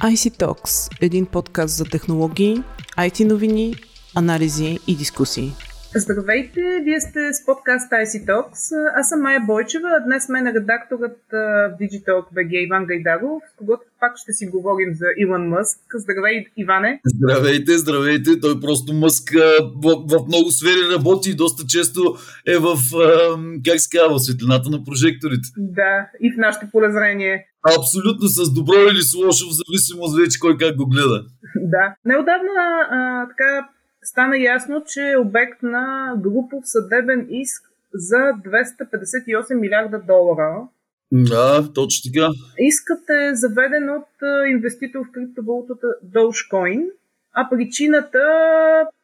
IC Talks – един подкаст за технологии, IT новини, анализи и дискусии. Здравейте, вие сте с подкаст IC Talks. Аз съм Майя Бойчева, а днес мен е редакторът Digitalk BG Иван Гайдаров, с когото пак ще си говорим за Илон Мъск. Здравей, Иване! Здравейте, здравейте! Той просто Мъск в, в много сфери работи и доста често е в, как се казва, в светлината на прожекторите. Да, и в нашето полезрение. Абсолютно с добро или с лошо, в зависимост вече кой как го гледа. Да. Неодавна а, така стана ясно, че е обект на групов съдебен иск за 258 милиарда долара. Да, точно така. Искът е заведен от инвеститор в криптовалутата Dogecoin. А причината,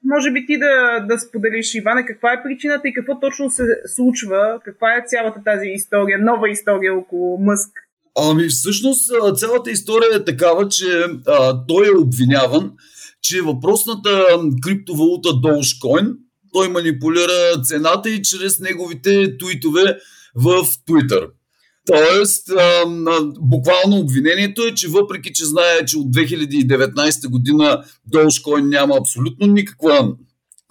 може би ти да, да споделиш, Иване, каква е причината и какво точно се случва, каква е цялата тази история, нова история около Мъск? Ами всъщност цялата история е такава, че а, той е обвиняван, че въпросната криптовалута Dogecoin, той манипулира цената и чрез неговите твитове в Twitter. Тоест, а, буквално обвинението е, че въпреки, че знае, че от 2019 година Dogecoin няма абсолютно никаква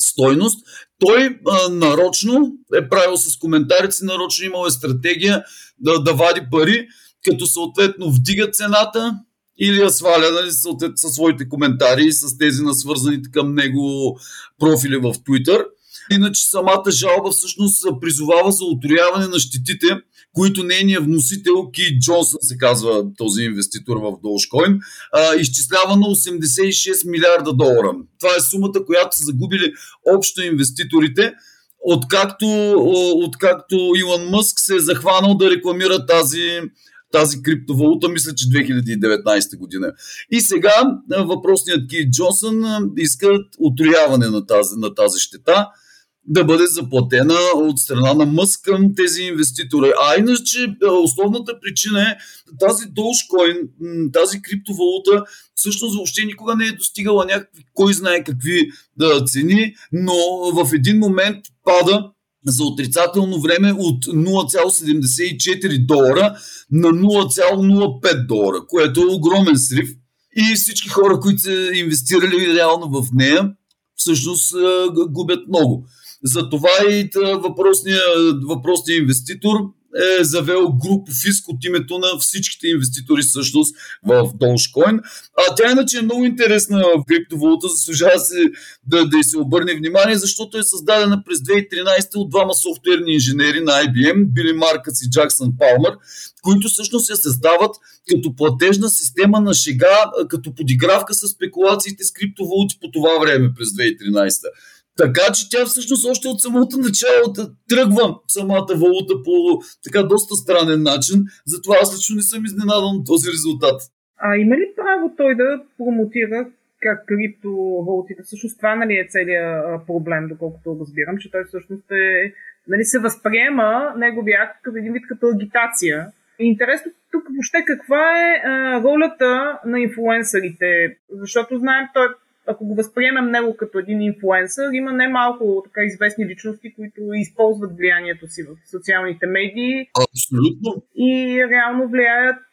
стойност, той а, нарочно е правил с коментарите нарочно имал е стратегия да, да вади пари, като съответно вдига цената, или я сваля нали, със своите коментари, с тези на свързаните към него профили в Twitter. Иначе самата жалба всъщност призовава за отрояване на щетите, които нейният вносител Ки Джонсън се казва този инвеститор в Dogecoin, изчислява на 86 милиарда долара. Това е сумата, която са загубили общо инвеститорите, откакто, откакто Илон Мъск се е захванал да рекламира тази тази криптовалута, мисля, че 2019 година. И сега въпросният Ки Джонсън иска отрояване на тази, на тази щета да бъде заплатена от страна на Мъск към тези инвеститори. А иначе основната причина е тази Dogecoin, тази криптовалута, всъщност въобще никога не е достигала някакви, кой знае какви да, цени, но в един момент пада за отрицателно време от 0,74 долара на 0,05 долара, което е огромен срив. И всички хора, които са инвестирали реално в нея, всъщност губят много. Затова и въпросният, въпросният инвеститор е завел груп фиск от името на всичките инвеститори всъщност в Dogecoin. А тя иначе е много интересна в криптовалута, заслужава се да, да се обърне внимание, защото е създадена през 2013 от двама софтуерни инженери на IBM, Били Маркъс и Джаксън Палмър, които всъщност се създават като платежна система на шега, като подигравка с спекулациите с криптовалути по това време през 2013. Така че тя всъщност още от самото начало да тръгва самата валута по така доста странен начин. Затова аз лично не съм изненадан от този резултат. А има ли право той да промотира как криптовалутите? Всъщност това нали, е целият проблем, доколкото разбирам, че той всъщност е, нали, се възприема неговия акт като един вид като агитация. Интересно тук въобще каква е а, ролята на инфлуенсърите, защото знаем, той ако го възприемем него като един инфлуенсър, има немалко така известни личности, които използват влиянието си в социалните медии. Абсолютно. И реално влияят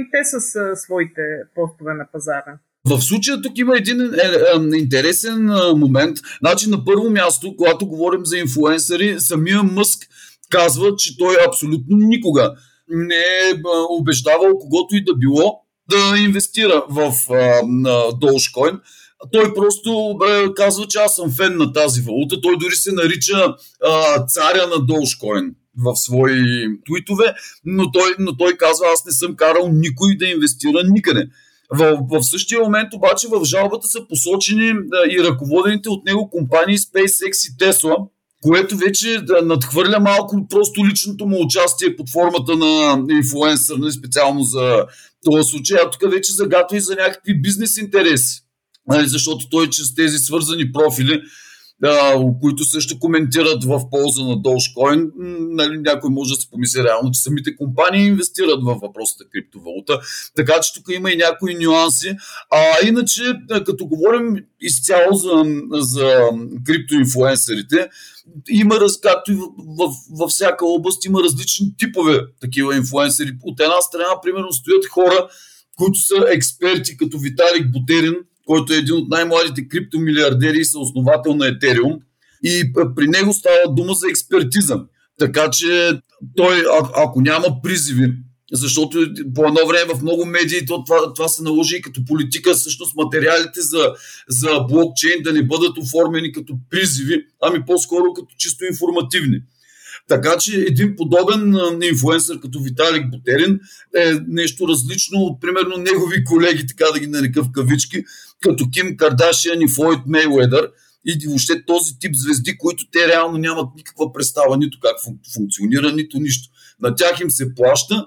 и те с своите постове на пазара. В случая тук има един е, е, интересен момент. Значи на първо място, когато говорим за инфлуенсъри, самия Мъск казва, че той абсолютно никога не е убеждавал когото и да било да инвестира в Dogecoin той просто бе, казва, че аз съм фен на тази валута. Той дори се нарича а, царя на Dogecoin в свои твитове, но той, но той казва, аз не съм карал никой да инвестира никъде. В, в същия момент обаче в жалбата са посочени да, и ръководените от него компании SpaceX и Tesla, което вече да надхвърля малко просто личното му участие под формата на инфлуенсър, нали, специално за този случай, а тук вече загатва и за някакви бизнес интереси защото той чрез тези свързани профили, които също коментират в полза на Dogecoin, нали, някой може да се помисли реално, че самите компании инвестират в въпросата криптовалута, така че тук има и някои нюанси. А иначе, като говорим изцяло за, за криптоинфлуенсърите, има, както и във всяка област, има различни типове такива инфлуенсъри. От една страна, примерно, стоят хора, които са експерти, като Виталик Бутерин, който е един от най-младите криптомилиардери и съосновател на Етериум. И при него става дума за експертиза. Така че той, а, ако няма призиви, защото по едно време в много медии това, това, това се наложи и като политика, всъщност материалите за, за блокчейн да не бъдат оформени като призиви, ами по-скоро като чисто информативни. Така че един подобен инфуенсър като Виталик Бутерин е нещо различно от примерно негови колеги, така да ги нарека в кавички, като Ким Кардашиан и Флойд Мейуедър и въобще този тип звезди, които те реално нямат никаква представа нито как функционира, нито нищо. На тях им се плаща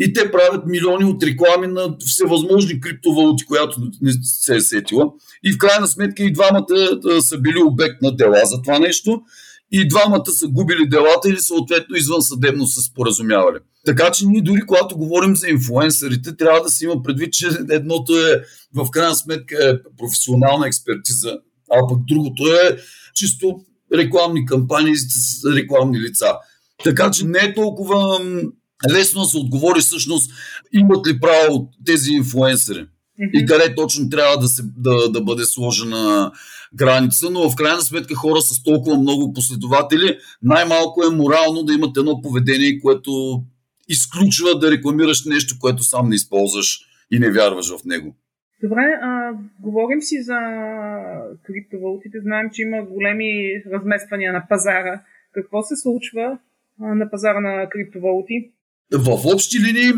и те правят милиони от реклами на всевъзможни криптовалути, която не се е сетила. И в крайна сметка и двамата са били обект на дела за това нещо и двамата са губили делата или съответно извън съдебно са споразумявали. Така че ние дори когато говорим за инфлуенсърите, трябва да се има предвид, че едното е в крайна сметка е професионална експертиза, а пък другото е чисто рекламни кампании с рекламни лица. Така че не е толкова лесно се отговори всъщност имат ли право тези инфлуенсъри и къде точно трябва да, се, да, да бъде сложена граница, но в крайна сметка хора с толкова много последователи, най-малко е морално да имат едно поведение, което изключва да рекламираш нещо, което сам не използваш и не вярваш в него. Добре, а, говорим си за криптовалутите. Знаем, че има големи размествания на пазара. Какво се случва а, на пазара на криптовалути? В общи линии,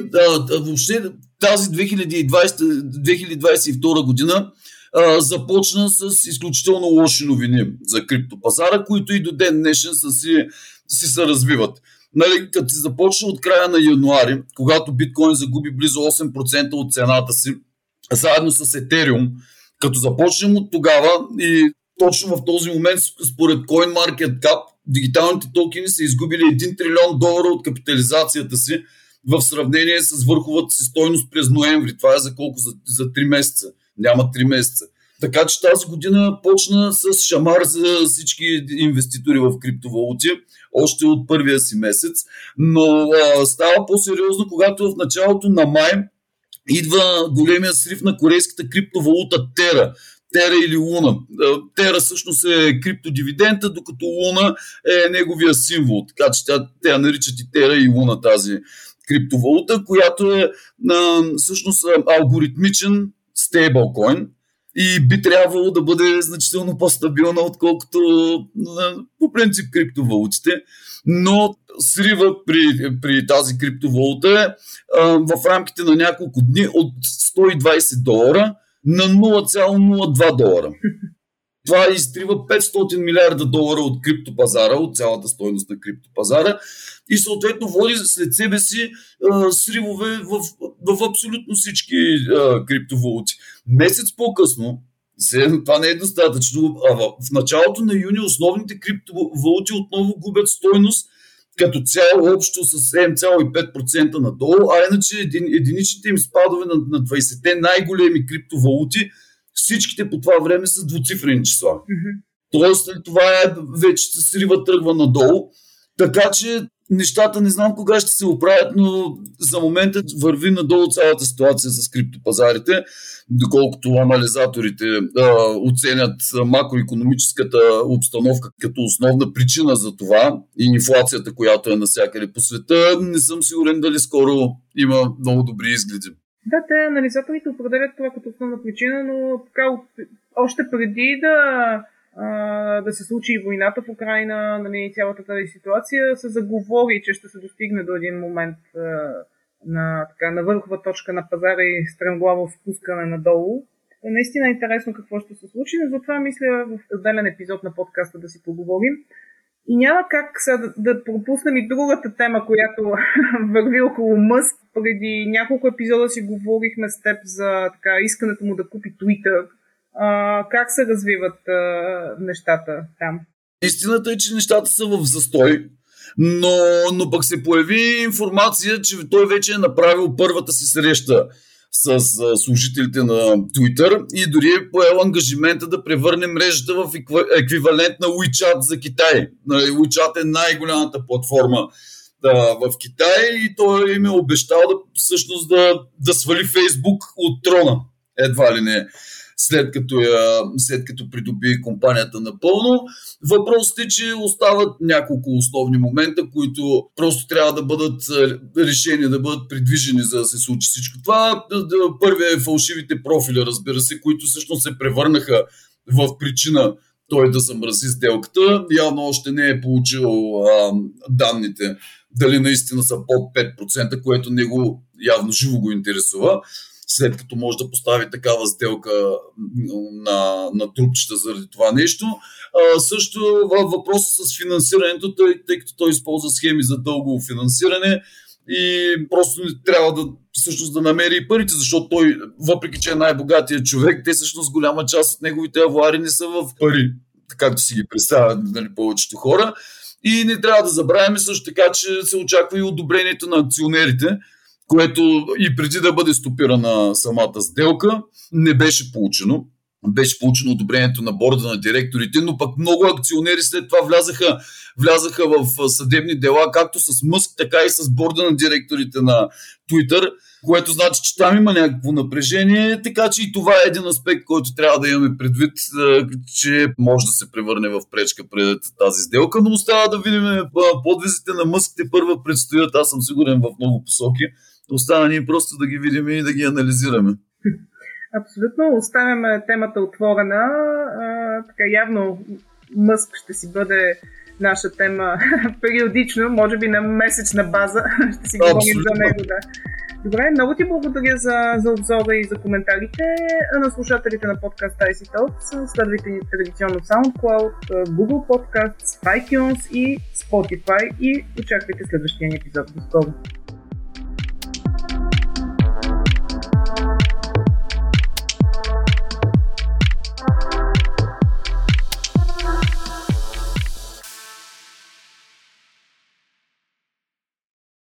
въобще тази 2020-2022 година започна с изключително лоши новини за криптопазара, които и до ден днешен са си, си се развиват. Нали, като се започна от края на януари, когато биткоин загуби близо 8% от цената си, заедно с Етериум, като започнем от тогава и точно в този момент, според CoinMarketCap, дигиталните токени са изгубили 1 трилион долара от капитализацията си в сравнение с върховата си стойност през ноември. Това е за колко? За, за 3 месеца. Няма 3 месеца. Така че тази година почна с шамар за всички инвеститори в криптовалути, още от първия си месец. Но а, става по-сериозно, когато в началото на май идва големия срив на корейската криптовалута Тера. Тера или Луна. Тера всъщност е криптодивидента, докато Луна е неговия символ. Така че тя, те наричат и Тера и Луна тази криптовалута, която е а, всъщност алгоритмичен стейблкоин и би трябвало да бъде значително по-стабилна, отколкото по принцип криптовалутите. Но срива при, при тази криптовалута е в рамките на няколко дни от 120 долара на 0,02 долара. Това изтрива 500 милиарда долара от криптопазара, от цялата стойност на криптопазара и съответно води след себе си а, сривове в, в абсолютно всички а, криптовалути. Месец по-късно, това не е достатъчно, а в, началото на юни основните криптовалути отново губят стойност като цяло общо с 7,5% надолу, а иначе един, единичните им спадове на, на 20-те най-големи криптовалути, всичките по това време са двуцифрени числа. Mm-hmm. Тоест, това е вече се срива тръгва надолу. Така че нещата не знам кога ще се оправят, но за момента върви надолу цялата ситуация с криптопазарите, доколкото анализаторите а, оценят макроекономическата обстановка като основна причина за това и инфлацията, която е навсякъде по света. Не съм сигурен дали скоро има много добри изгледи. Да, те анализаторите определят това като основна причина, но така, още преди да да се случи и войната в Украина, нали, цялата тази ситуация, се заговори, че ще се достигне до един момент на, така, на върхова точка на пазара и стремглаво спускане надолу. Наистина е интересно какво ще се случи, но затова мисля в отделен епизод на подкаста да си поговорим. И няма как сега да, да пропуснем и другата тема, която върви около Мъск. Преди няколко епизода си говорихме с теб за така, искането му да купи Twitter а, как се развиват а, нещата там? Истината е, че нещата са в застой, но, но пък се появи информация, че той вече е направил първата си среща с служителите на Twitter и дори е поел ангажимента да превърне мрежата в еквивалент на WeChat за Китай. WeChat е най-голямата платформа да, в Китай и той им е обещал да, всъщност да, да свали Фейсбук от трона. Едва ли не след като, я, след като придоби компанията напълно. Въпросът е, че остават няколко основни момента, които просто трябва да бъдат е, решени, да бъдат придвижени, за да се случи всичко това. Първият е фалшивите профили, разбира се, които всъщност се превърнаха в причина той да замрази сделката. Явно още не е получил а, данните дали наистина са под 5%, което него явно живо го интересува след като може да постави такава сделка на, на трупчета заради това нещо. А, също въпросът с финансирането, тъй, тъй като той използва схеми за дълго финансиране и просто трябва да всъщност да намери парите, защото той, въпреки че е най-богатия човек, те всъщност голяма част от неговите авуари не са в пари, както си ги представят нали, повечето хора. И не трябва да забравяме също така, че се очаква и одобрението на акционерите, което и преди да бъде стопирана самата сделка, не беше получено. Беше получено одобрението на борда на директорите, но пък много акционери след това влязаха, влязаха в съдебни дела, както с Мъск, така и с борда на директорите на Twitter, което значи, че там има някакво напрежение, така че и това е един аспект, който трябва да имаме предвид, че може да се превърне в пречка пред тази сделка, но остава да видим подвизите на Мъск те първа предстоят, аз съм сигурен в много посоки. Остана ни просто да ги видим и да ги анализираме. Абсолютно. Оставяме темата отворена. А, така явно Мъск ще си бъде наша тема периодично, може би на месечна база. ще си говорим за него. Да. Добре, много ти благодаря за, за обзора и за коментарите на слушателите на подкаст IC Talks. Следвайте ни традиционно SoundCloud, Google Podcasts, iTunes и Spotify и очаквайте следващия епизод. До скоро!